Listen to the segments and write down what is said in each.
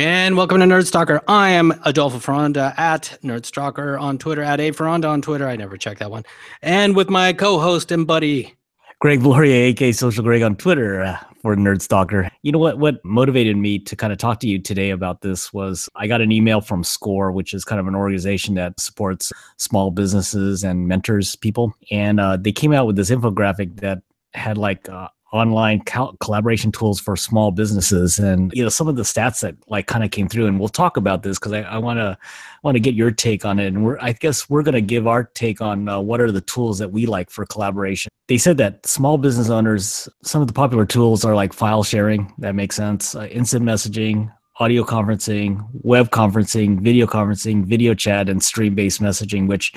And welcome to Nerdstalker. I am Adolfo Ferranda at Nerdstalker on Twitter, at A Ferranda on Twitter. I never check that one. And with my co-host and buddy, Greg Floria, aka Social Greg on Twitter uh, for Nerdstalker. You know what? What motivated me to kind of talk to you today about this was I got an email from SCORE, which is kind of an organization that supports small businesses and mentors people, and uh, they came out with this infographic that had like uh, online collaboration tools for small businesses and you know some of the stats that like kind of came through and we'll talk about this because i want to want to get your take on it and we're i guess we're going to give our take on uh, what are the tools that we like for collaboration they said that small business owners some of the popular tools are like file sharing that makes sense uh, instant messaging audio conferencing, web conferencing, video conferencing, video chat, and stream-based messaging. Which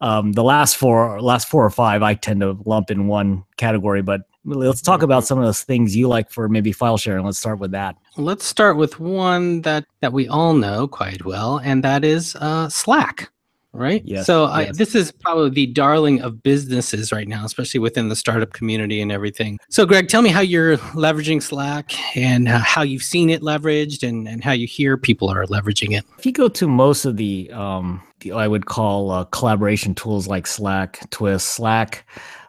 um, the last four, last four or five, I tend to lump in one category. But let's talk about some of those things you like for maybe file sharing. Let's start with that. Let's start with one that that we all know quite well, and that is uh, Slack right? Yes, so I, yes. this is probably the darling of businesses right now, especially within the startup community and everything. So, Greg, tell me how you're leveraging Slack and uh, how you've seen it leveraged and, and how you hear people are leveraging it. If you go to most of the, um, the I would call uh, collaboration tools like Slack, Twist, Slack,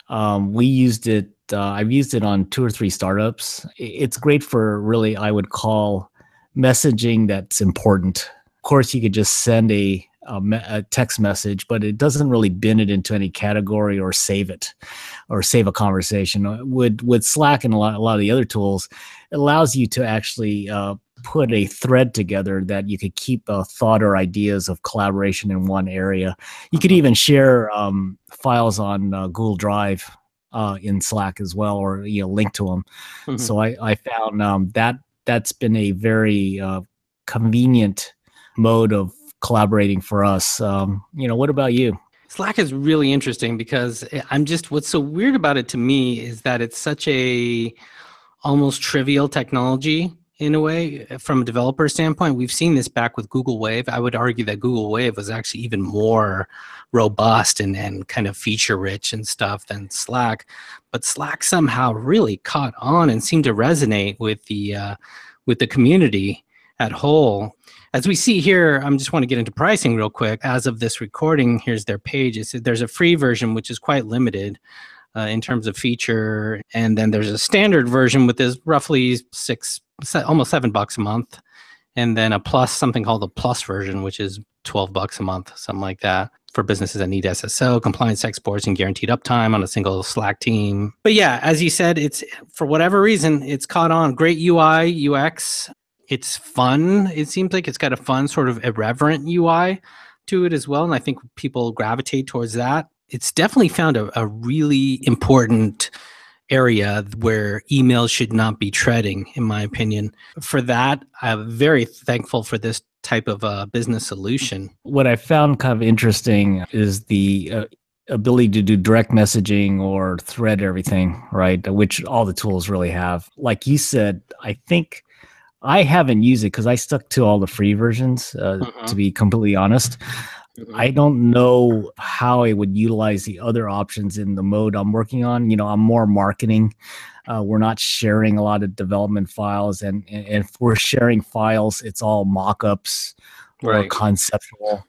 um, we used it. Uh, I've used it on two or three startups. It's great for really, I would call messaging that's important. Of course, you could just send a a, a text message, but it doesn't really bin it into any category or save it or save a conversation. Uh, With with Slack and a lot, a lot of the other tools, it allows you to actually uh, put a thread together that you could keep a thought or ideas of collaboration in one area. You could even share um, files on uh, Google Drive uh, in Slack as well, or you know, link to them. Mhm. So I, I found um, that that's been a very uh, convenient mode of collaborating for us. Um, you know, what about you? Slack is really interesting because I'm just what's so weird about it to me is that it's such a almost trivial technology in a way from a developer standpoint. We've seen this back with Google Wave. I would argue that Google Wave was actually even more robust and, and kind of feature rich and stuff than Slack. But Slack somehow really caught on and seemed to resonate with the uh, with the community at whole. As we see here, I just want to get into pricing real quick. As of this recording, here's their page. There's a free version, which is quite limited uh, in terms of feature. And then there's a standard version with this roughly six, almost seven bucks a month. And then a plus, something called the plus version, which is 12 bucks a month, something like that for businesses that need SSO, compliance exports, and guaranteed uptime on a single Slack team. But yeah, as you said, it's for whatever reason, it's caught on. Great UI, UX, it's fun. It seems like it's got a fun sort of irreverent UI to it as well. And I think people gravitate towards that. It's definitely found a, a really important area where emails should not be treading, in my opinion. For that, I'm very thankful for this type of uh, business solution. What I found kind of interesting is the uh, ability to do direct messaging or thread everything, right? Which all the tools really have. Like you said, I think I haven't used it because I stuck to all the free versions, uh, Mhm. to be completely honest. I don't know how I would utilize the other options in the mode I'm working on. You know, I'm more marketing. Uh, we're not sharing a lot of development files, and, and if we're sharing files, it's all mock-ups or conceptual,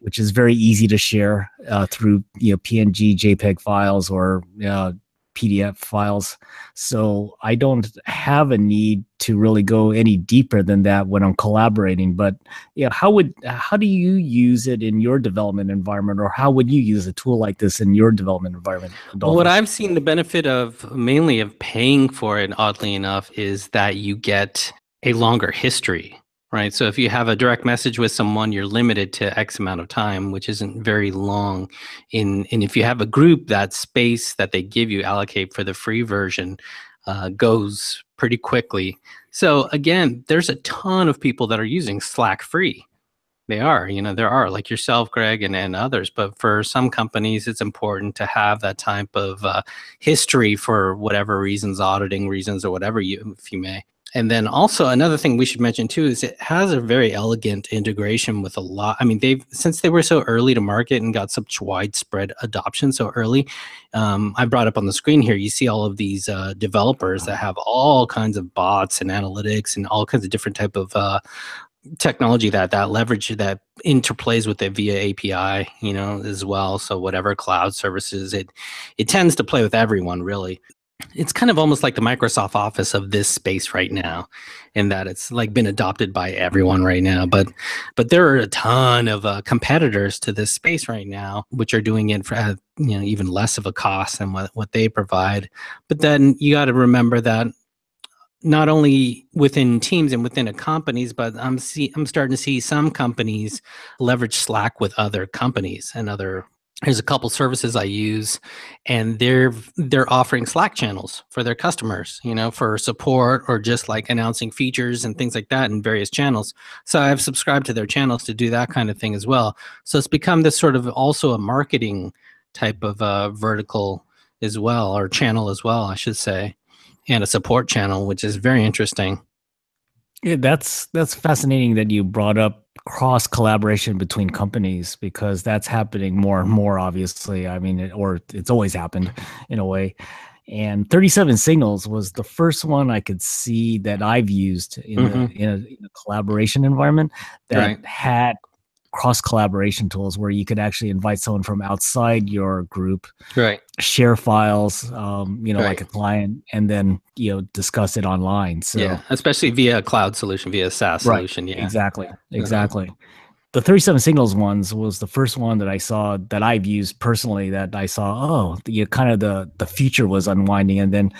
which is very easy to share uh, through you know PNG, JPEG files or uh, PDF files. So I don't have a need to really go any deeper than that when I'm collaborating. But yeah, how would how do you use it in your development environment, or how would you use a tool like this in your development environment? Well, what I've seen the benefit of mainly of paying for it, oddly enough, is that you get a longer history, right? So if you have a direct message with someone, you're limited to X amount of time, which isn't very long. In and if you have a group, that space that they give you allocate for the free version uh, goes pretty quickly. So again, there's a ton of people that are using Slack free. They are, you know, there are like yourself, Greg, and, and others. But for some companies, it's important to have that type of uh, history for whatever reasons, auditing reasons, or whatever you, if you may. And then also another thing we should mention too is it has a very elegant integration with a lot. I mean, they've since they were so early to market and got such widespread adoption so early. Um, I brought up on the screen here. You see all of these uh, developers that have all kinds of bots and analytics and all kinds of different type of uh, technology that that leverage that interplays with it via API, you know, as well. So whatever cloud services, it it tends to play with everyone really. It's kind of almost like the Microsoft Office of this space right now, in that it's like been adopted by everyone right now. But but there are a ton of uh, competitors to this space right now, which are doing it for uh, you know even less of a cost than what what they provide. But then you got to remember that not only within teams and within a companies, but I'm see I'm starting to see some companies leverage Slack with other companies and other. There's a couple services I use, and they're they're offering Slack channels for their customers, you know, for support or just like announcing features and things like that in various channels. So I've subscribed to their channels to do that kind of thing as well. So it's become this sort of also a marketing type of uh, vertical as well, or channel as well, I should say and a support channel, which is very interesting. Yeah, that's that's fascinating that you brought up cross collaboration between companies because that's happening more and more. Obviously, I mean, it, or it's always happened in a way. And 37 Signals was the first one I could see that I've used in, mm-hmm. a, in, a, in a, collaboration environment that right. had cross collaboration tools where you could actually invite someone from outside your group right share files um, you know right. like a client and then you know discuss it online so yeah especially via a cloud solution via a saas right. solution yeah exactly uh-huh. exactly uh-huh. the 37 signals ones was the first one that i saw that i've used personally that i saw oh the kind of the the future was unwinding and then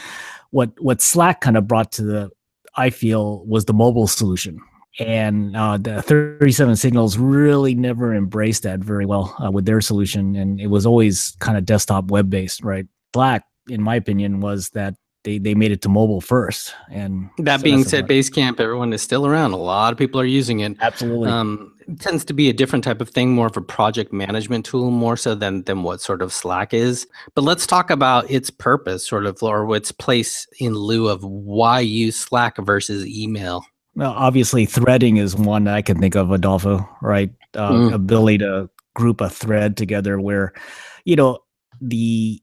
what what slack kind of brought to the i feel was the mobile solution and uh, the 37 signals really never embraced that very well uh, with their solution. And it was always kind of desktop web based right? Slack in my opinion was that they, they made it to mobile first. And that so being said basecamp everyone is still around. A lot of people are using it. Absolutely. Um, it tends to be a different type of thing more of a project management tool more so than than what sort of slack is. But let's talk about its purpose sort of or its place in lieu of why use slack versus email well, obviously, threading is one that I can think of, Adolfo, right? Uh, mm. Ability to group a thread together where, you know, the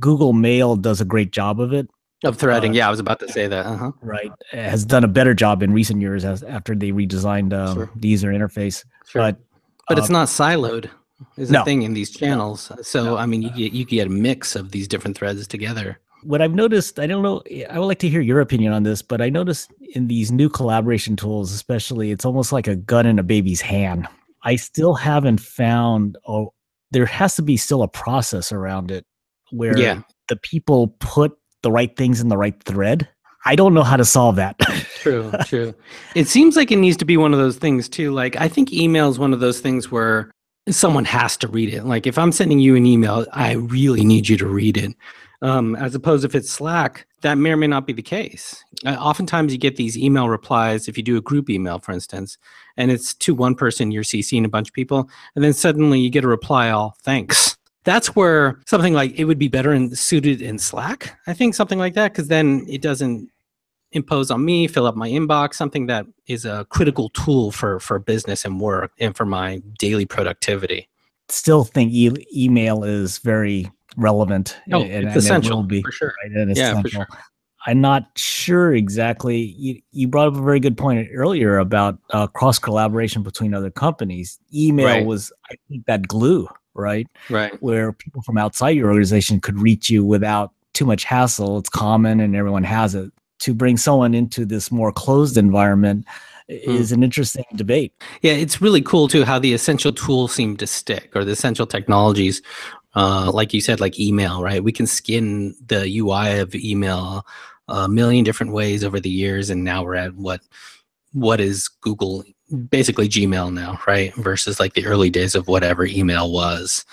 Google Mail does a great job of it. Of threading, uh, yeah, I was about to say that. Uh-huh. Right, has done a better job in recent years as after they redesigned um, sure. the user interface. Sure. But but uh, it's not siloed. Is no. a thing in these channels. So no. I mean, you get you get a mix of these different threads together what I've noticed, I don't know, eh, I would like to hear your opinion on this, but I noticed in these new collaboration tools, especially, it's almost like a gun in a baby's hand. I still haven't found, oh, there has to be still a process around it where yeah. the people put the right things in the right thread. I don't know how to solve that. true, true. It seems like it needs to be one of those things too. Like I think email is one of those things where someone has to read it. Like if I'm sending you an email, I really need you to read it um, as opposed if it's Slack, that may or may not be the case. Uh, oftentimes, you get these email replies if you do a group email, for instance, and it's to one person you're CCing a bunch of people, and then suddenly you get a reply all thanks. That's where something like it would be better and suited in Slack. I think something like that because then it doesn't impose on me, fill up my inbox, something that is a critical tool for for business and work and for my daily productivity. Still think e- email is very relevant. Oh, and, it's and essential it be, for sure. Right? And yeah, essential. for sure. I'm not sure exactly. You, you brought up a very good point earlier about uh, cross collaboration between other companies. Email right. was, I think, that glue, right? Right. Where people from outside your organization could reach you without too much hassle. It's common and everyone has it. To bring someone into this more closed environment mm. is an interesting debate. Yeah, it's really cool too how the essential tools seem to stick or the essential technologies uh, like you said, like email, right? We can skin the UI of email a million different ways over the years, and now we're at what what is Google basically Gmail now, right? Versus like the early days of whatever email was.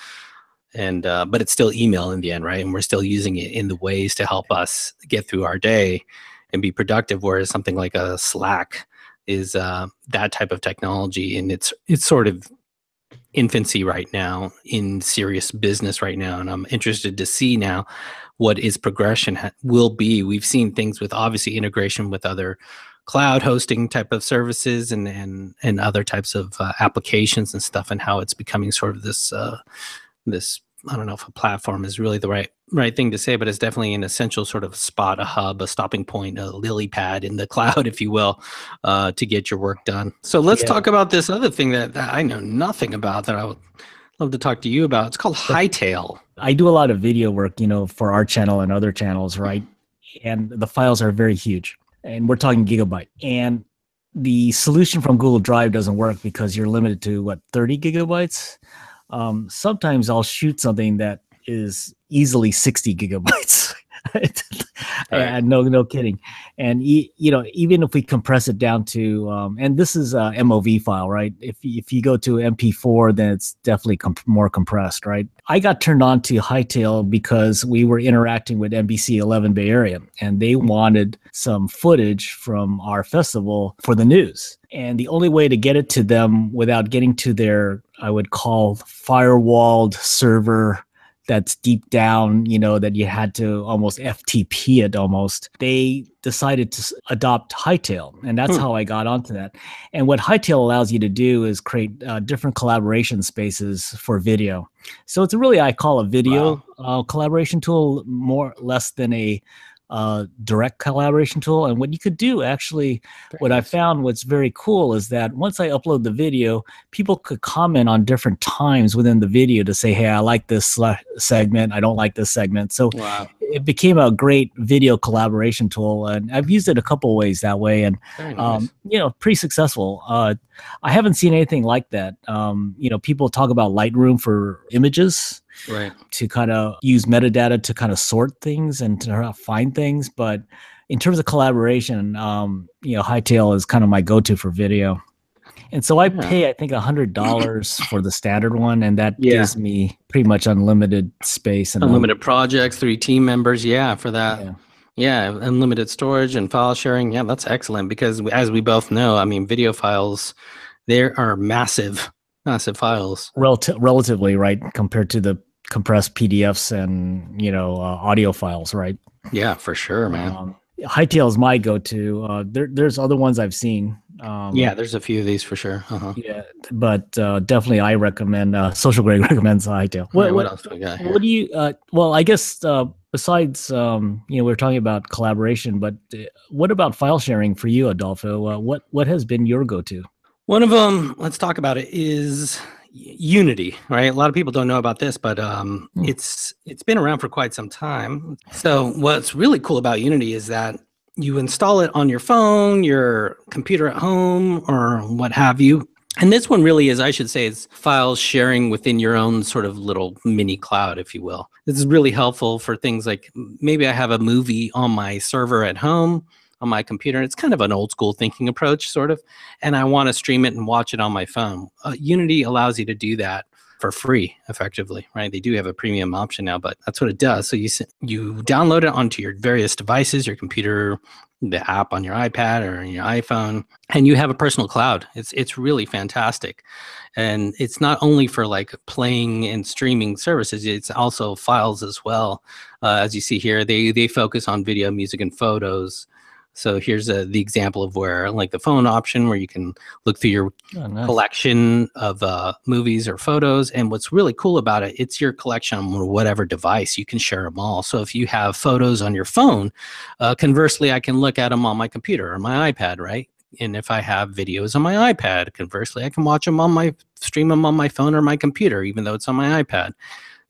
And uh, but it's still email in the end, right? And we're still using it in the ways to help us get through our day and be productive. Whereas something like a Slack is uh, that type of technology, and it's it's sort of infancy right now in serious business right now and i'm interested to see now what its progression ha- will be. We've seen things with obviously integration with other cloud hosting type of services and and and other types of uh, applications and stuff and how it's becoming sort of this uh, this I don't know if a platform is really the right right thing to say, but it's definitely an essential sort of spot, a hub, a stopping point, a lily pad in the cloud, if you will, uh, to get your work done. So let's yeah. talk about this other thing that, that I know nothing about that I would love to talk to you about. It's called Hightail. I do a lot of video work, you know, for our channel and other channels, right? And the files are very huge, and we're talking gigabyte. And the solution from Google Drive doesn't work because you're limited to what 30 gigabytes. Um, sometimes I'll shoot something that is easily 60 gigabytes. right. and no, no kidding. And you know, even if we compress it down to, um, and this is a MOV file, right? If if you go to MP4, then it's definitely comp- more compressed, right? I got turned on to Hightail because we were interacting with NBC 11 Bay Area, and they wanted some footage from our festival for the news. And the only way to get it to them without getting to their, I would call firewalled server that's deep down, you know, that you had to almost FTP it almost. They decided to adopt Hightail, and that's hmm. how I got onto that. And what Hightail allows you to do is create uh, different collaboration spaces for video. So it's really I call a video wow. uh, collaboration tool more less than a uh, direct collaboration tool. And what you could do actually, very what nice. I found what's very cool is that once I upload the video, people could comment on different times within the video to say, hey, I like this segment, I don't like this segment. So wow. it became a great video collaboration tool. And I've used it a couple ways that way. And, nice. um, you know, pretty successful. Uh, I haven't seen anything like that. Um, you know, people talk about Lightroom for images right to kind of use metadata to kind of sort things and to find things but in terms of collaboration um you know hightail is kind of my go-to for video and so i yeah. pay i think a hundred dollars for the standard one and that yeah. gives me pretty much unlimited space and unlimited projects three team members yeah for that yeah. yeah unlimited storage and file sharing yeah that's excellent because as we both know i mean video files they are massive massive files. relatively, right, compared to the compressed PDFs and you know uh, audio files, right? Yeah, for sure, man. Um, Hightail is my go-to. Uh, there, there's other ones I've seen. Um, yeah, there's a few of these for sure. Uh-huh. Yeah, but uh, definitely I recommend. Uh, Social Greg recommends Hightail. What, right, what, what, else do we got? Here? What do you? Uh, well, I guess uh, besides um, you know we are talking about collaboration, but uh, what about file sharing for you, Adolfo? Uh, what what has been your go-to? One of them, let's talk about it, is Younity, right? A lot of people don't know about this, but um, mm. it's it's been around for quite some time. So what's really cool about Younity is that you install it on your phone, your computer at home, or what have you. And this one really is, I should say, is files sharing within your own sort of little mini cloud, if you will. This is really helpful for things like maybe I have a movie on my server at home on my computer. It's kind of an old school thinking approach, sort of. And I want to stream it and watch it on my phone. Uh, Younity allows you to do that for free, effectively, right? They do have a premium option now, but that's what it does. So you you download it onto your various devices, your computer, the app on your iPad or your iPhone, and you have a personal cloud. It's it's really fantastic, and it's not only for like playing and streaming services. It's also files as well. Uh, as you see here, they they focus on video, music, and photos. So here's a, the example of where, like the phone option, where you can look through your oh, nice. collection of uh, movies or photos. And what's really cool about it, it's your collection on whatever device. You can share them all. So if you have photos on your phone, uh, conversely, I can look at them on my computer or my iPad, right? And if I have videos on my iPad, conversely, I can watch them on my stream them on my phone or my computer, even though it's on my iPad.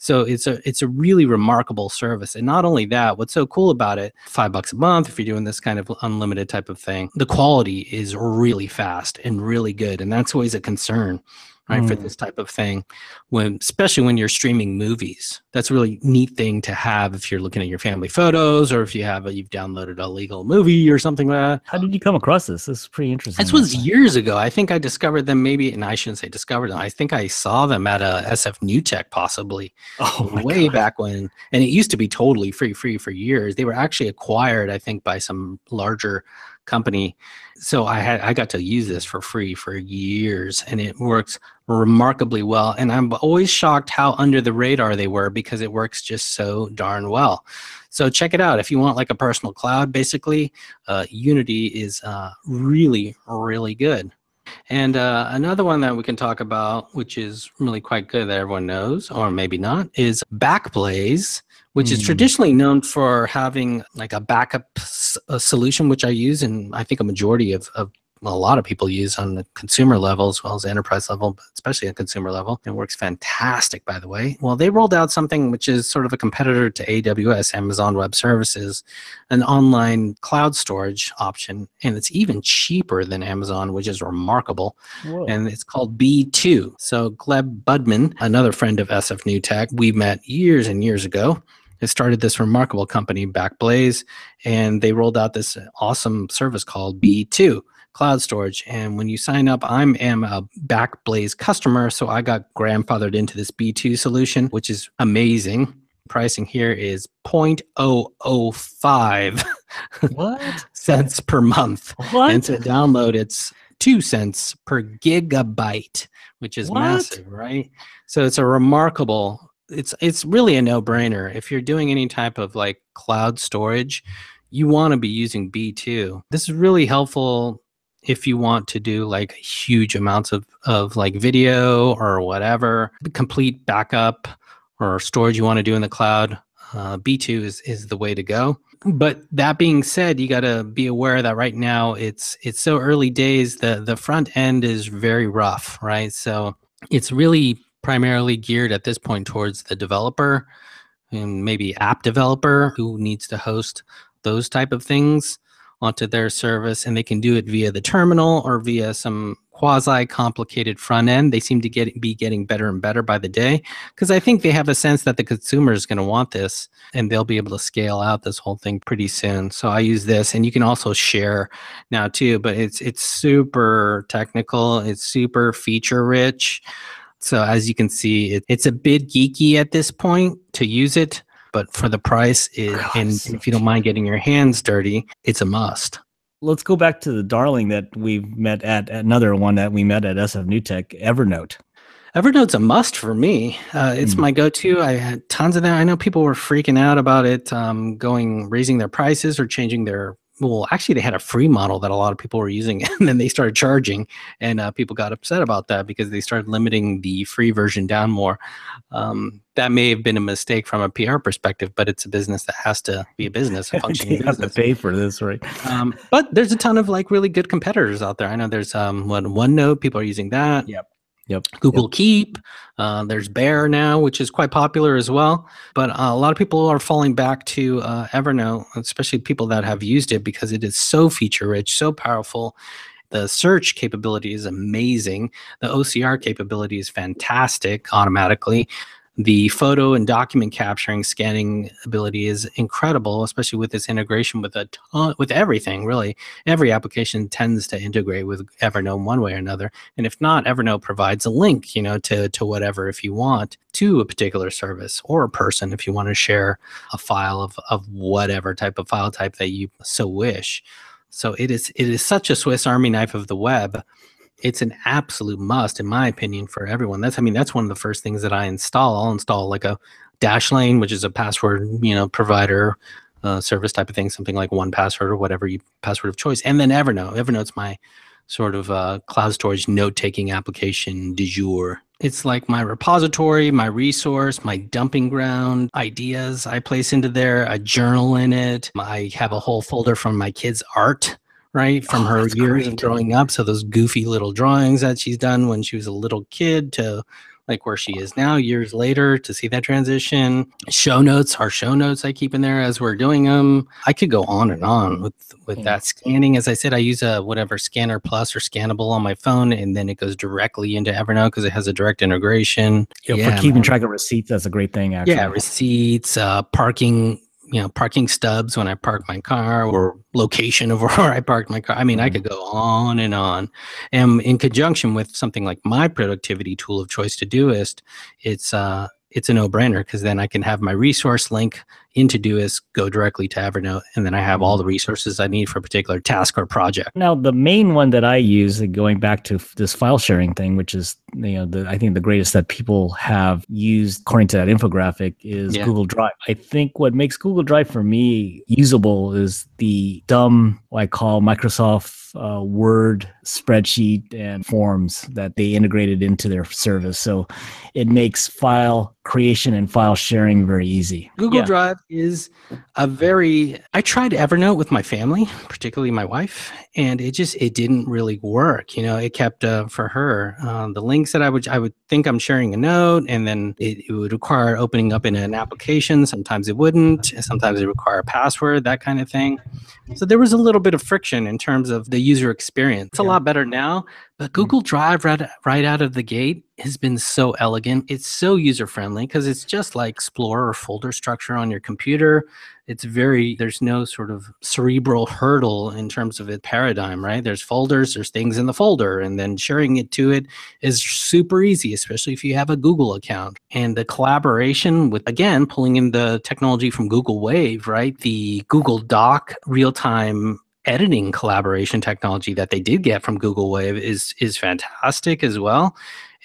So it's a it's a really remarkable service. And not only that, what's so cool about it, five bucks a month if you're doing this kind of unlimited type of thing, the quality is really fast and really good. And that's always a concern right mm. for this type of thing. When especially when you're streaming movies that's a really neat thing to have if you're looking at your family photos or if you have a, you've downloaded a legal movie or something like that. How did you come across this? This is pretty interesting this was years ago. I think i discovered them maybe and i shouldn't say discovered them i think i saw them at a sf new tech possibly oh way God. back when. And it used to be totally free free for years. They were actually acquired i think by some larger company. So I had I got to use this for free for years and it works remarkably well. And I'm always shocked how under the radar they were because it works just so darn well. So check it out. If you want like a personal cloud, basically, uh, Younity is uh, really, really good. And uh, another one that we can talk about, which is really quite good that everyone knows, or maybe not, is Backblaze, which is Hmm. traditionally known for having like a backup s- a solution, which I use, and I think a majority of, of a lot of people use on the consumer level as well as enterprise level, but especially at consumer level. It works fantastic, by the way. Well, they rolled out something which is sort of a competitor to AWS, Amazon Web Services, an online cloud storage option, and it's even cheaper than Amazon, which is remarkable. Whoa. And it's called B2. So Gleb Budman, another friend of SF New Tech, we met years and years ago. Has started this remarkable company, Backblaze, and they rolled out this awesome service called B2 cloud storage. And when you sign up, I'm am a Backblaze customer, so I got grandfathered into this B2 solution, which is amazing. Pricing here is 0.005 what? cents per month. What? And to download, it's two cents per gigabyte, which is What? massive, right? So it's a remarkable. It's it's really a no brainer. If you're doing any type of like cloud storage, you want to be using B2. This is really helpful if you want to do like huge amounts of of like video or whatever, complete backup or storage you want to do in the cloud. Uh, B2 is is the way to go but that being said you got to be aware that right now it's it's so early days the the front end is very rough right so it's really primarily geared at this point towards the developer and maybe app developer who needs to host those type of things onto their service and they can do it via the terminal or via some quasi complicated front end. They seem to get be getting better and better by the day because i think they have a sense that the consumer is going to want this and they'll be able to scale out this whole thing pretty soon. So i use this and you can also share now too but it's it's super technical it's super feature rich. So as you can see it, it's a bit geeky at this point to use it but for the price it, God, and so if you don't mind getting your hands dirty it's a must Let's go back to the darling that we met at another one that we met at SF New Tech, Evernote. Evernote's a must for me. Uh, it's Hmm. my go-to. I had tons of them. I know people were freaking out about it, um, going raising their prices or changing their. Well, actually, they had a free model that a lot of people were using, and then they started charging, and uh, people got upset about that because they started limiting the free version down more. Um, that may have been a mistake from a PR perspective, but it's a business that has to be a business, a functioning you have to pay for this, right? Um, but there's a ton of like really good competitors out there. I know there's um, one OneNote. People are using that. Yep. Yep. Google Keep. Uh, there's Bear now, which is quite popular as well. But uh, a lot of people are falling back to uh, Evernote, especially people that have used it because it is so feature rich, so powerful. The search capability is amazing. The OCR capability is fantastic automatically. The photo and document capturing scanning ability is incredible, especially with this integration with a ton, with everything. Really, every application tends to integrate with Evernote one way or another. And if not, Evernote provides a link, you know, to to whatever if you want to a particular service or a person if you want to share a file of of whatever type of file type that you so wish. So it is it is such a Swiss Army knife of the web. It's an absolute must, in my opinion, for everyone. That's I mean that's one of the first things that I install. I'll install like a Dashlane, which is a password you know provider uh, service type of thing, something like one password or whatever you password of choice, and then Evernote. Evernote's my sort of uh, cloud storage note taking application du jour. It's like my repository, my resource, my dumping ground, ideas I place into there, a journal in it. I have a whole folder from my kid's art, right? From Oh, her that's years of growing up. So those goofy little drawings that she's done when she was a little kid to like where she is now years later to see that transition. Show notes, our show notes I keep in there as we're doing them. I could go on and on with with Yeah. that scanning. As I said, I use a whatever scanner plus or scannable on my phone, and then it goes directly into Evernote because it has a direct integration. Yeah, Yeah, for keeping man. track of receipts, that's a great thing. Actually, Yeah, receipts, uh, parking, you know, parking stubs when I park my car, or location of where I parked my car. I mean, I Mhm. could go on and on. And in conjunction with something like my productivity tool of choice, Todoist, it's uh, it's a no-brainer because then I can have my resource link into Todoist go directly to Evernote, and then I have all mm-hmm. the resources I need for a particular task or project. Now, the main one that I use, going back to this file sharing thing, which is you know the I think the greatest that people have used according to that infographic is Yeah. Google Drive. I think what makes Google Drive for me usable is the dumb what I call Microsoft uh, Word spreadsheet and forms that they integrated into their service. So it makes file creation and file sharing very easy. Google Yeah. Drive is a very I tried Evernote with my family, particularly my wife, and it just it didn't really work. You know, it kept uh, for her uh, the links that I would I would think I'm sharing a note, and then it, it would require opening up in an application. Sometimes it wouldn't. Sometimes it require a password, that kind of thing. So there was a little bit of friction in terms of the user experience. It's a lot better now, but mm-hmm. Google Drive right, right out of the gate has been so elegant. It's so user friendly because it's just like Explorer or folder structure on your computer. It's very, there's no sort of cerebral hurdle in terms of its paradigm, right? There's folders, there's things in the folder, and then sharing it to it is super easy, especially if you have a Google account. And the collaboration with, again, pulling in the technology from Google Wave, right? The Google Doc real time editing collaboration technology that they did get from Google Wave is is fantastic as well.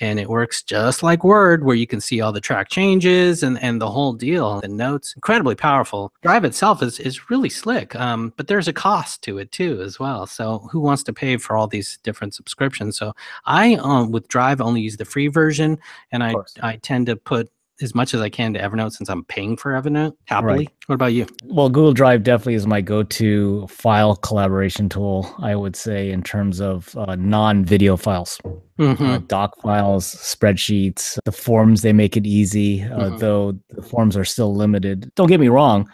And it works just like Word, where you can see all the track changes and, and the whole deal. The notes, incredibly powerful. Drive itself is, is really slick, um, but there's a cost to it too, as well. So who wants to pay for all these different subscriptions? So I, um, with Drive, only use the free version, and I. I tend to put as much as I can to Evernote since I'm paying for Evernote happily. Right. What about you? Well, Google Drive definitely is my go-to file collaboration tool. I would say in terms of uh, non-video files, Mhm. uh, doc files, spreadsheets, the forms. They make it easy, uh, Mhm. though the forms are still limited. Don't get me wrong.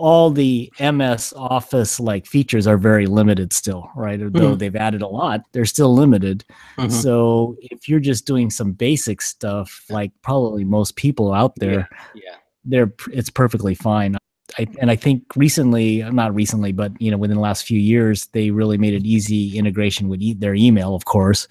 All the MS Office like features are very limited still, right? Though Mhm. they've added a lot, they're still limited. Mhm. So if you're just doing some basic stuff, like probably most people out there, yeah. they're it's perfectly fine. I, and I think recently, not recently, but you know, within the last few years, they really made it easy integration with e- their email, of course.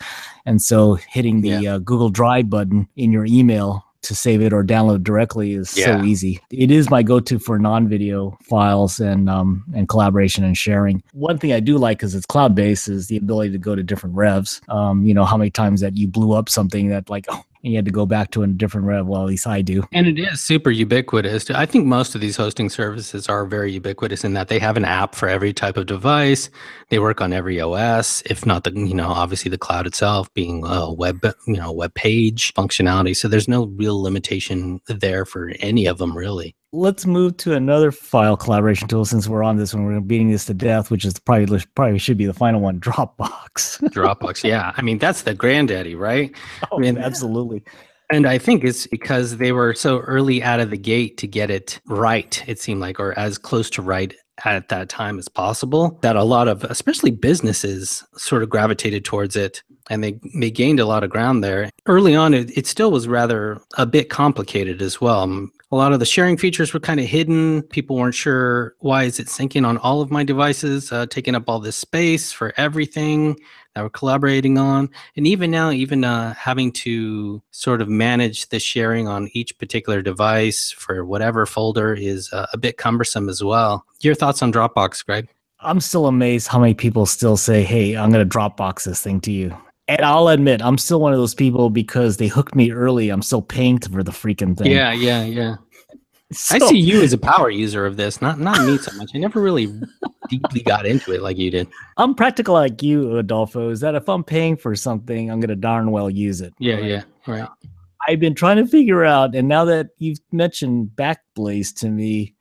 And so, hitting the uh, Google Drive button in your email to save it or download directly is Yeah. so easy. It is my go-to for non-video files and um, and collaboration and sharing. One thing I do like because it's cloud-based is the ability to go to different revs. Um, you know, how many times that you blew up something that like oh, and you had to go back to a different rev. Well, at least I do. And it is super ubiquitous. I think most of these hosting services are very ubiquitous in that they have an app for every type of device. They work on every OS, if not the, you know, obviously the cloud itself being a web, you know, web page functionality. So there's no real limitation there for any of them really. Let's move to another file collaboration tool since we're on this one. We're beating this to death, which is probably probably should be the final one, Dropbox. Dropbox. yeah. I mean, that's the granddaddy, right? oh, mean, absolutely. And I think it's because they were so early out of the gate to get it right, it seemed like, or as close to right at that time as possible, that a lot of, especially businesses, sort of gravitated towards it and they, they gained a lot of ground there. Early on, it, it still was rather a bit complicated as well. A lot of the sharing features were kind of hidden. People weren't sure why is it syncing on all of my devices, uh, taking up all this space for everything that we're collaborating on and even now even uh, having to sort of manage the sharing on each particular device for whatever folder is uh, a bit cumbersome as well your thoughts on dropbox greg I'm still amazed how many people still say, "Hey, I'm going to Dropbox this thing to you." And I'll admit, I'm still one of those people because they hooked me early. I'm still paying for the freaking thing. yeah yeah yeah i see you as a power user of this not not me so much i never really deeply got into it like you did I'm practical like you, Adolfo. Is that if I'm paying for something, I'm going to darn well use it. yeah right? yeah right I've been trying to figure out, and now that you've mentioned Backblaze to me,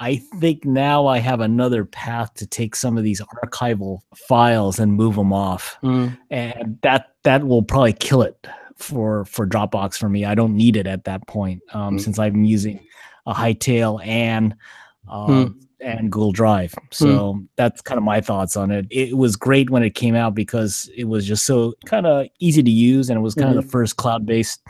I think now I have another path to take some of these archival files and move them off, Mm, and that that will probably kill it for for Dropbox for me. I don't need it at that point um, Mm. since I'm using a Hightail and um, and Google Drive. So that's kind of my thoughts on it. It was great when it came out because it was just so kind of easy to use, and it was kind of the first cloud-based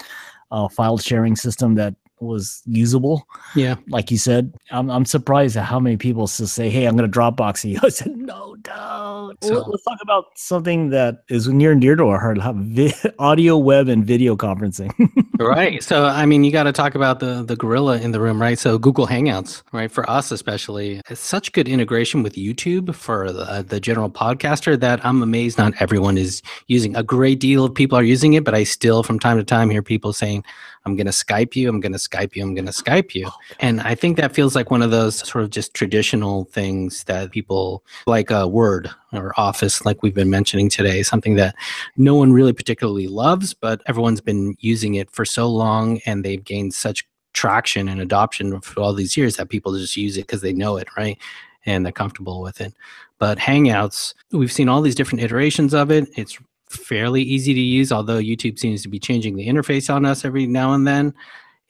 uh, file sharing system that was usable. yeah Like you said, I'm, I'm surprised at how many people still say, "Hey, I'm going to Dropbox you." I said, "No, don't." So- Let- Let's talk about something that is near and dear to our heart: vi- audio, web, and video conferencing. right. So, I mean, you got to talk about the the gorilla in the room, right? So, Google Hangouts, right? For us, especially, it's such good integration with YouTube for the, the general podcaster that I'm amazed not everyone is using. A great deal of people are using it, but I still, from time to time, hear people saying, I'm going to Skype you, I'm going to Skype you, I'm going to Skype you. And I think that feels like one of those sort of just traditional things that people like a uh, Word or Office, like we've been mentioning today, something that no one really particularly loves, but everyone's been using it for so long and they've gained such traction and adoption for all these years that people just use it because they know it, right? And they're comfortable with it. But Hangouts, we've seen all these different iterations of it. It's fairly easy to use, although YouTube seems to be changing the interface on us every now and then.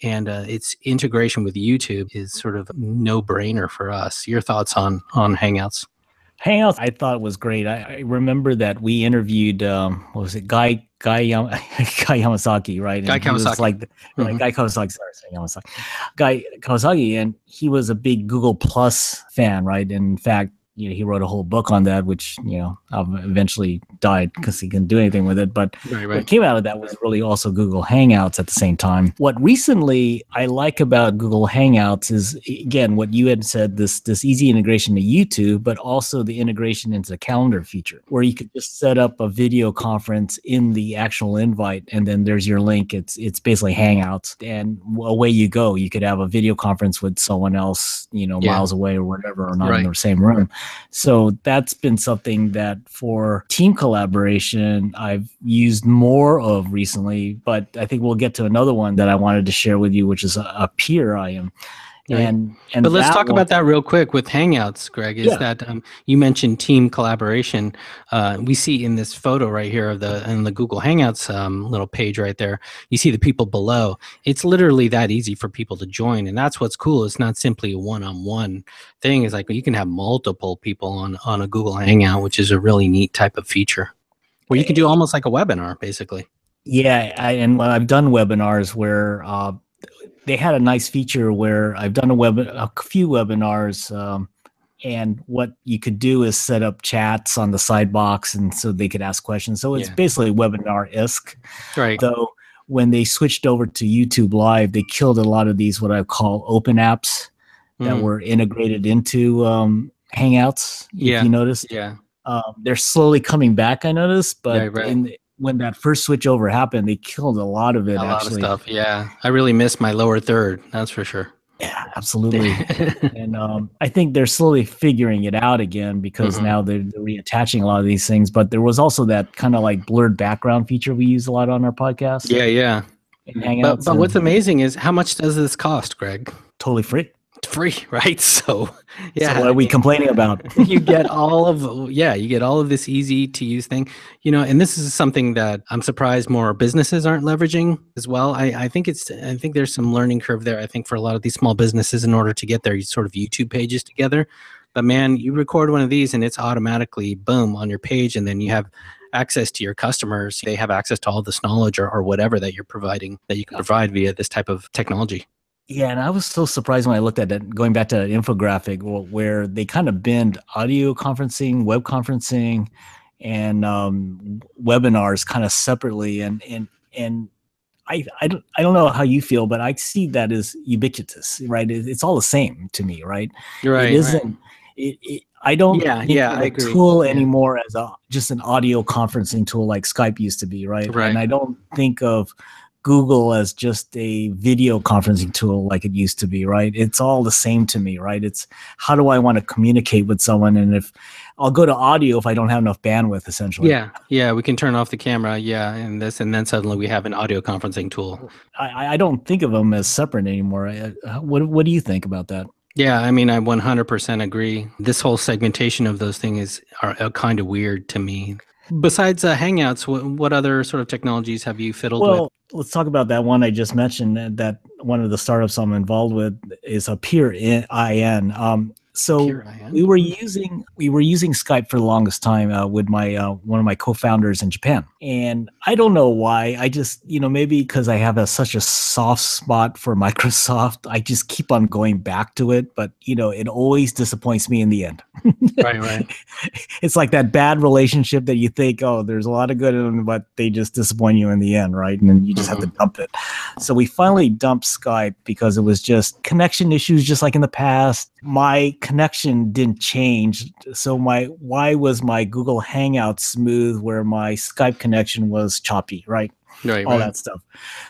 And uh, its integration with YouTube is sort of no brainer for us. Your thoughts on on Hangouts? Hangouts, I thought was great. I, I remember that we interviewed, um, what was it, Guy Guy, Yam- Guy Yamasaki, right? Guy Kawasaki. Like, mm-hmm. like Guy Kawasaki, sorry, sorry, Yamasaki. Guy Kawasaki, and he was a big Google Plus fan, right? And in fact, you know, he wrote a whole book on that, which you know eventually died because he couldn't do anything with it. But right, right. what came out of that was really also Google Hangouts at the same time. What recently I like about Google Hangouts is again what you had said this this easy integration to YouTube, but also the integration into the calendar feature, where you could just set up a video conference in the actual invite, and then there's your link. It's it's basically Hangouts, and away you go. You could have a video conference with someone else, you know, yeah. miles away or whatever, or not right. in the same room. So that's been something that for team collaboration, I've used more of recently, but I think we'll get to another one that I wanted to share with you, which is a, peer. I am. Right. And, and but let's talk one, about that real quick with Hangouts, Greg. Is yeah. that um, you mentioned team collaboration? Uh, we see in this photo right here of the in the Google Hangouts um, little page right there. You see the people below. It's literally that easy for people to join, and that's what's cool. It's not simply a one-on-one thing. It's like you can have multiple people on on a Google Hangout, which is a really neat type of feature, where you can do almost like a webinar, basically. Yeah, I, and I've done webinars where uh, they had a nice feature where I've done a web a few webinars, um, and what you could do is set up chats on the side box, and so they could ask questions. So it's yeah. basically webinar isk. Right. Though when they switched over to YouTube Live, they killed a lot of these what I call open apps mm. that were integrated into um, Hangouts. Yeah. you notice. Yeah. Um, they're slowly coming back. I noticed, but yeah, right. in, when that first switch over happened, they killed a lot of it. A actually. lot of stuff. Yeah, I really missed my lower third. That's for sure. Yeah, absolutely. and um, I think they're slowly figuring it out again because mm-hmm. now they're, they're, reattaching a lot of these things. But there was also that kind of like blurred background feature we use a lot on our podcast. Yeah, yeah. But, but what's amazing is how much does this cost, Greg? Totally free free, right? So, yeah. So what are we complaining about? you get all of, yeah, you get all of this easy to use thing, you know, and this is something that I'm surprised more businesses aren't leveraging as well. I, I think it's, I think there's some learning curve there. I think for a lot of these small businesses, in order to get their sort of YouTube pages together. But man, you record one of these and it's automatically boom on your page, and then you have access to your customers. They have access to all this knowledge or, or whatever that you're providing that you can provide via this type of technology. Yeah, and I was so surprised when I looked at that, going back to that infographic where they kind of bend audio conferencing, web conferencing, and um, webinars kind of separately. And and and I I don't I don't know how you feel, but I see that as ubiquitous, right? it's all the same to me, right? You're right. It isn't. Right. It, it, I don't yeah, yeah, I agree. tool yeah. anymore as a just an audio conferencing tool like Skype used to be, right? Right. And I don't think of Google as just a video conferencing tool like it used to be, right? It's all the same to me, right? It's how do I want to communicate with someone? And if I'll go to audio if I don't have enough bandwidth, essentially. Yeah, yeah, we can turn off the camera, yeah, and this, and then suddenly we have an audio conferencing tool. I, I don't think of them as separate anymore. Uh, what What do you think about that? Yeah, I mean, I 100% agree. This whole segmentation of those things are, uh, are kind of weird to me. Besides uh, Hangouts, what, what other sort of technologies have you fiddled well, with? let's talk about that one I just mentioned. That one of the startups I'm involved with is a peer in IN. Um, So we were using we were using Skype for the longest time uh, with my uh, one of my co-founders in Japan, and I don't know why. I just you know maybe because I have a, such a soft spot for Microsoft, I just keep on going back to it. But you know, it always disappoints me in the end. right, right. It's like that bad relationship that you think, oh, there's a lot of good in them, but they just disappoint you in the end, right? And then you just mm-hmm. have to mm-hmm. dump it. So we finally dumped Skype because it was just connection issues, just like in the past. My connection didn't change. So my why was my Google Hangout smooth where my Skype connection was choppy, right? Right, all right. that stuff.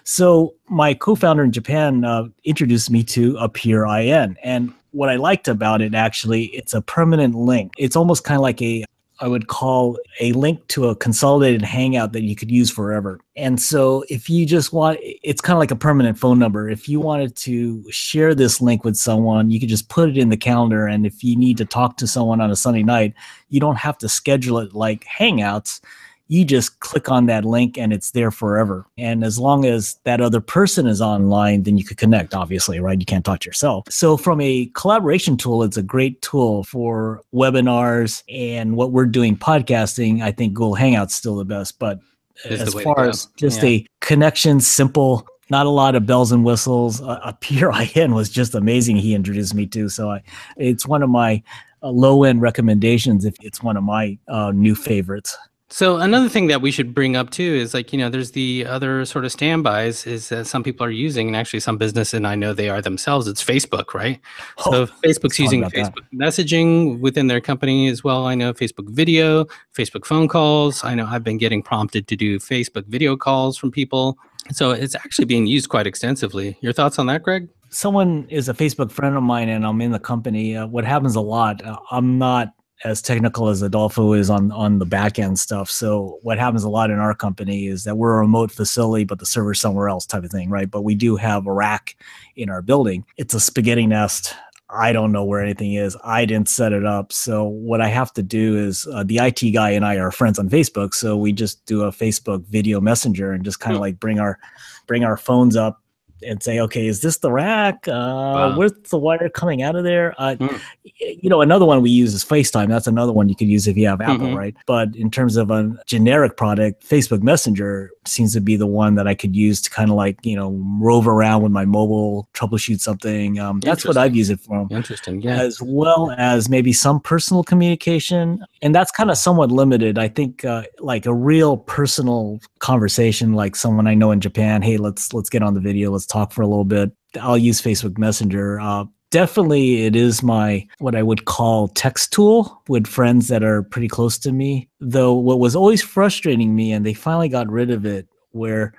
So my co-founder in Japan uh, introduced me to Appear IN, and what I liked about it actually, it's a permanent link. It's almost kind of like a I would call a link to a consolidated hangout that you could use forever. And so if you just want, it's kind of like a permanent phone number. If you wanted to share this link with someone, you could just put it in the calendar. And if you need to talk to someone on a Sunday night, you don't have to schedule it like Hangouts you just click on that link and it's there forever. And as long as that other person is online, then you could connect, obviously, right? You can't talk to yourself. So, from a collaboration tool, it's a great tool for webinars and what we're doing podcasting. I think Google Hangouts still the best. But as far as just yeah. a connection, simple, not a lot of bells and whistles. Uh, Appear IN was just amazing. He introduced me to, so I, it's one of my uh, low end recommendations. If it's one of my uh, new favorites. So another thing that we should bring up too is like you know there's the other sort of standbys is that some people are using and actually some business and I know they are themselves it's Facebook right? Oh, so Facebook's using Facebook that. messaging within their company as well. I know Facebook video Facebook phone calls. I know I've been getting prompted to do Facebook video calls from people. So it's actually being used quite extensively. Your thoughts on that Greg? Someone is a Facebook friend of mine and I'm in the company. Uh, what happens a lot uh, I'm not as technical as Adolfo is on on the back end stuff. So what happens a lot in our company is that we're a remote facility, but the server's somewhere else, type of thing, right? But we do have a rack in our building. It's a spaghetti nest. I don't know where anything is. I didn't set it up. So what I have to do is uh, the IT guy and I are friends on Facebook. So we just do a Facebook video messenger and just kind of mm. like bring our bring our phones up and say, okay, is this the rack? Uh, wow. Where's the wire coming out of there? Uh, mm. You know, another one we use is FaceTime. That's another one you could use if you have Apple, mm-hmm. right? But in terms of a generic product, Facebook Messenger seems to be the one that I could use to kind of like, you know, rove around with my mobile, troubleshoot something. Um, that's what I've used it for. Interesting. Yeah. As well as maybe some personal communication. And that's kind of somewhat limited. I think uh, like a real personal conversation, like someone I know in Japan, hey, let's let's get on the video, let's talk for a little bit. I'll use Facebook Messenger. Uh, definitely, it is my what I would call text tool with friends that are pretty close to me. Though what was always frustrating me, and they finally got rid of it, where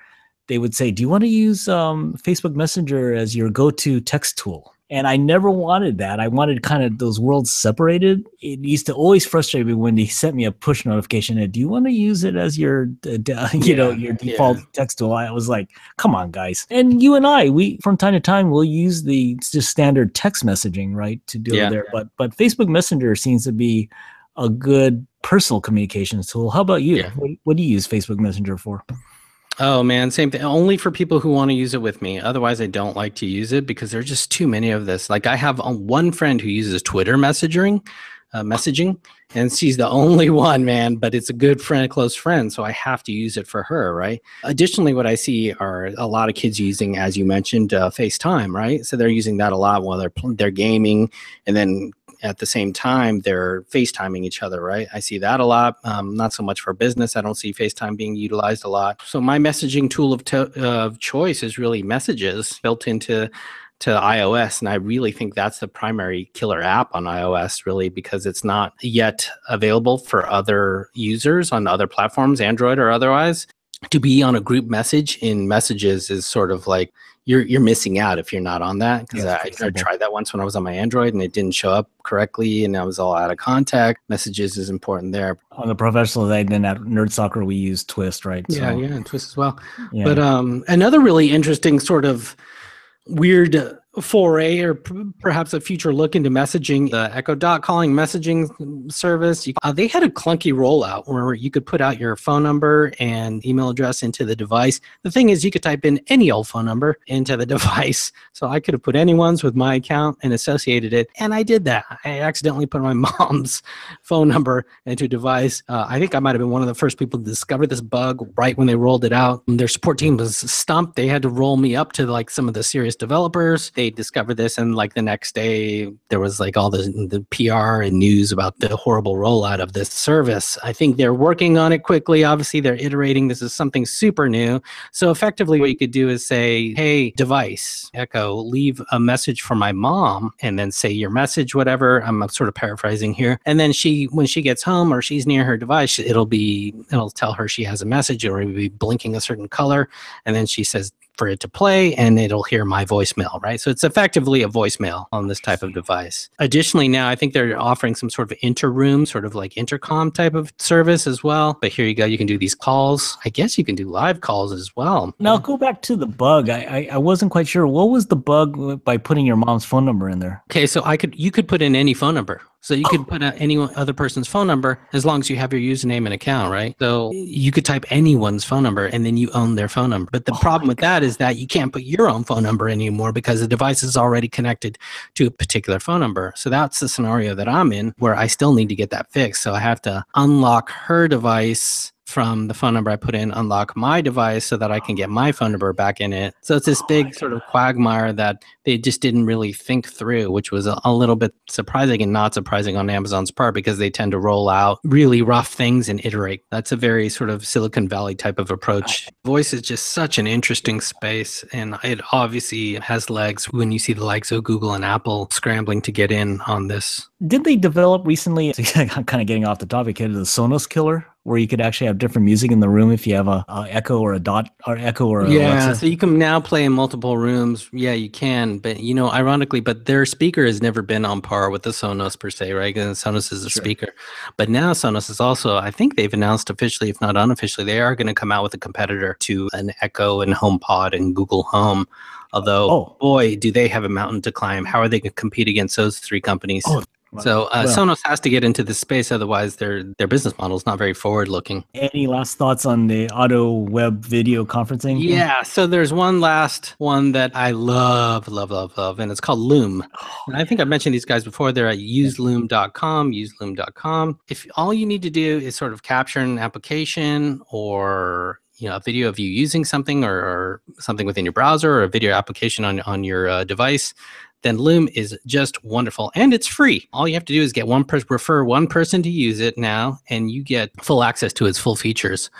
they would say, "Do you want to use um, Facebook Messenger as your go-to text tool?" And I never wanted that. I wanted kind of those worlds separated. It used to always frustrate me when they sent me a push notification. Do you want to use it as your, uh, you yeah, know, your default yeah. text tool? I was like, come on, guys. And you and I, we from time to time we'll use the just standard text messaging, right, to do yeah. it there. But but Facebook Messenger seems to be a good personal communications tool. How about you? What, what do you use Facebook Messenger for? Oh man, same thing. Only for people who want to use it with me. Otherwise, I don't like to use it because there's just too many of this. Like I have um, one friend who uses Twitter messaging, uh, messaging, and she's the only one, man. But it's a good friend, a close friend, so I have to use it for her, right? Additionally, what I see are a lot of kids using, as you mentioned, uh, FaceTime, right? So they're using that a lot while they're they're gaming, and then at the same time they're FaceTiming each other, right? I see that a lot. Um, not so much for business. I don't see FaceTime being utilized a lot. So my messaging tool of, to- of choice is really messages built into to iOS, and I really think that's the primary killer app on iOS, really, because it's not yet available for other users on other platforms, Android or otherwise. To be on a group message in messages is sort of like you're you're missing out if you're not on that because yeah, I, I, tried that once when I was on my Android and it didn't show up correctly and I was all out of contact. Messages is important there. On the professional side, then at Nerdstalker we use Twist, right? Yeah, so, yeah, and Twist as well. Yeah. But um, another really interesting sort of weird foray or p- perhaps a future look into messaging. The Echo Dot calling messaging service, uh, they had a clunky rollout where you could put out your phone number and email address into the device. The thing is, you could type in any old phone number into the device. So I could have put anyone's with my account and associated it. And I did that. I accidentally put my mom's phone number into a device. Uh, I think I might have been one of the first people to discover this bug right when they rolled it out. Their support team was stumped. They had to roll me up to like some of the serious developers. They discovered this, and like the next day, there was like all the, the PR and news about the horrible rollout of this service. I think they're working on it quickly. Obviously, they're iterating. This is something super new. So effectively, what you could do is say, "Hey, device, Echo, leave a message for my mom," and then say your message, whatever. I'm sort of paraphrasing here, and then she, when she gets home or she's near her device, it'll be it'll tell her she has a message, or it'll be blinking a certain color, and then she says for it to play and it'll hear my voicemail, right? So it's effectively a voicemail on this type of device. Additionally, now I think they're offering some sort of interroom, sort of like intercom type of service as well. But here you go, you can do these calls. I guess you can do live calls as well. Now go back to the bug. I, I, I wasn't quite sure. What was the bug by putting your mom's phone number in there? Okay, so I could you could put in any phone number. So you could oh. put any other person's phone number as long as you have your username and account, right? So you could type anyone's phone number and then you own their phone number. But the Oh problem with that is that you can't put your own phone number anymore because the device is already connected to a particular phone number. So that's the scenario that I'm in where I still need to get that fixed. So I have to unlock her device from the phone number I put in, unlock my device so that I can get my phone number back in it. So it's this Oh big sort of quagmire that they just didn't really think through, which was a, a little bit surprising and not surprising on Amazon's part because they tend to roll out really rough things and iterate. That's a very sort of Silicon Valley type of approach. Voice is just such an interesting space, and it obviously has legs when you see the likes of Google and Apple scrambling to get in on this. Did they develop recently? I'm kind of getting off the topic here. The Sonos killer, where you could actually have different music in the room if you have a, a Echo or a Dot or Echo or Yeah, Alexa. so you can now play in multiple rooms. Yeah, you can, but you know, ironically, but their speaker has never been on par with the Sonos per se, right? Because Sonos is a Sure. speaker, but now Sonos is also. I think they've announced officially, if not unofficially, they are going to come out with a competitor to an Echo and HomePod and Google Home. Although, Oh. boy, do they have a mountain to climb! How are they going to compete against those three companies? Oh, so uh, well. Sonos has to get into this space, otherwise their their business model is not very forward looking. Any last thoughts on the auto web video conferencing? Yeah, so there's one last one that I love, love, love, love, and it's called Loom. And I think I've mentioned these guys before. They're at useloom.com, useloom.com. If all you need to do is sort of capture an application or you know a video of you using something or, or something within your browser or a video application on on your uh, device then loom is just wonderful and it's free all you have to do is get one person refer one person to use it now and you get full access to its full features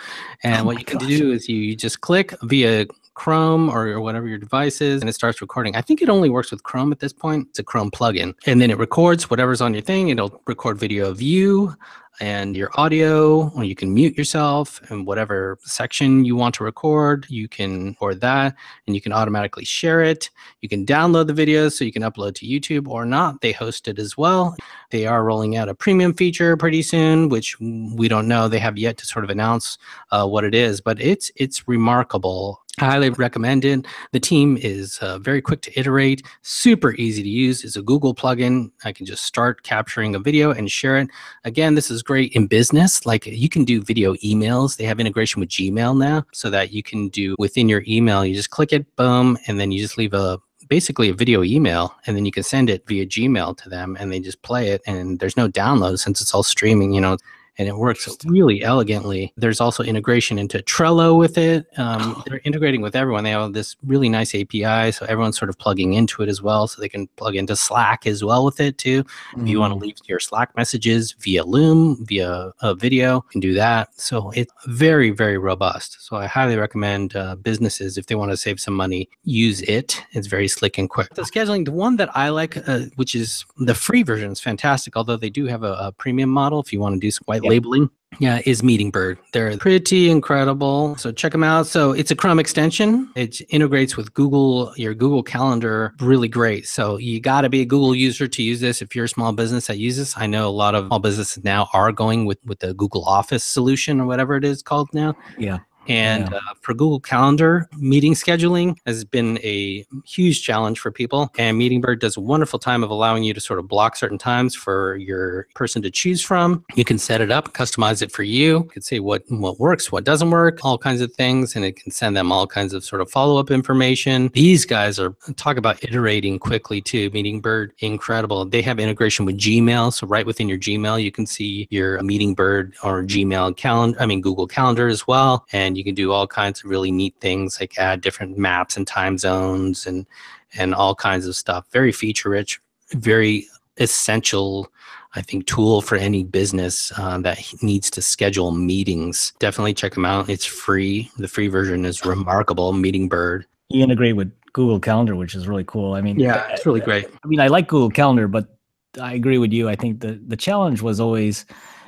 and Oh what you can gosh. do is you, you just click via Chrome or, or whatever your device is, and it starts recording. I think it only works with Chrome at this point. It's a Chrome plugin. And then it records whatever's on your thing. It'll record video of you and your audio, or you can mute yourself and whatever section you want to record, you can record that and you can automatically share it. You can download the videos so you can upload to YouTube or not. They host it as well. They are rolling out a premium feature pretty soon, which we don't know. They have yet to sort of announce uh, what it is, but it's it's remarkable. Highly recommend it. The team is uh, very quick to iterate, super easy to use. It's a Google plugin. I can just start capturing a video and share it. Again, this is great in business. Like you can do video emails. They have integration with Gmail now, so that you can do within your email. You just click it, boom, and then you just leave a basically a video email and then you can send it via Gmail to them and they just play it and there's no download since it's all streaming, you know, and it works really elegantly. There's also integration into Trello with it. Um, Oh. they're integrating with everyone. They have this really nice API, so everyone's sort of plugging into it as well. So they can plug into Slack as well with it too. If you want to Mm. leave your Slack messages via Loom, via a video, you can do that. So it's very, very robust. So I highly recommend uh, businesses, if they want to save some money, use it. It's very slick and quick. The scheduling, the one that I like, uh, which is the free version, is fantastic. Although they do have a, a premium model if you want to do some white Yep. labeling. Yeah, is Meetingbird. They're pretty incredible. So check them out. So it's a Chrome extension. It integrates with Google, your Google Calendar, really great. So you got to be a Google user to use this. If you're a small business that uses this, I know a lot of small businesses now are going with with the Google Office solution or whatever it is called now. Yeah. And Yeah. uh, for Google Calendar, meeting scheduling has been a huge challenge for people. And Meetingbird does a wonderful time of allowing you to sort of block certain times for your person to choose from. You can set it up, customize it for you. You can say what what works, what doesn't work, all kinds of things, and it can send them all kinds of sort of follow up information. These guys are talk about iterating quickly too. Meetingbird, incredible. They have integration with Gmail, so right within your Gmail, you can see your Meetingbird or Gmail calendar. I mean Google Calendar as well, and you can do all kinds of really neat things like add different maps and time zones and and all kinds of stuff. Very feature rich, very essential I think tool for any business uh, that needs to schedule meetings. Definitely check them out. It's free. The free version is remarkable. Meetingbird. You integrate with Google Calendar, which is really cool. I mean, yeah, it's really great. I mean, I like Google Calendar, but I agree with you. I think the the challenge was always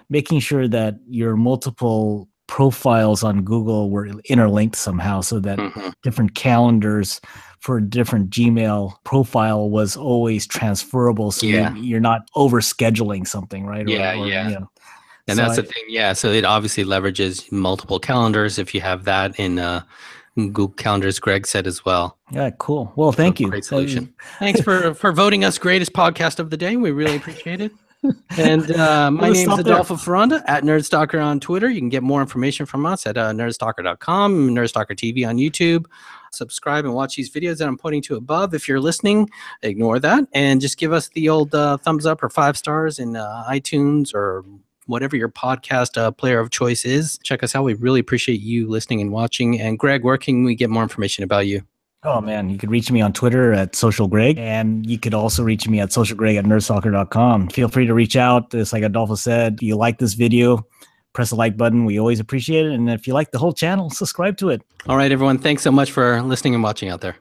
making sure that your multiple profiles on Google were interlinked somehow, so that Mhm. different calendars for different Gmail profile was always transferable. So Yeah. you, you're not over scheduling something, right? Yeah, yeah. You know. And So that's I- the thing. Yeah. So it obviously leverages multiple calendars if you have that in uh, Google Calendars, Greg said as well. yeah, cool. Well, thank you. Great solution. Thanks for for voting us greatest podcast of the day. We really appreciate it. And uh, my name is. Adolfo Ferranda at Nerdstalker on Twitter. You can get more information from us at uh, nerdstalker.com, Nerdstalker TV on YouTube. Subscribe and watch these videos that I'm pointing to above. If you're listening, ignore that and just give us the old uh, thumbs up or five stars in uh, iTunes or whatever your podcast uh, player of choice is. Check us out. We really appreciate you listening and watching. And Greg, where can we get more information about you? Oh man, you could reach me on Twitter at Social Greg, and you could also reach me at socialgreg at nerdstalker.com. Feel free to reach out. Just like Adolfo said, if you like this video, press the like button. We always appreciate it. And if you like the whole channel, subscribe to it. All right, everyone. Thanks so much for listening and watching out there.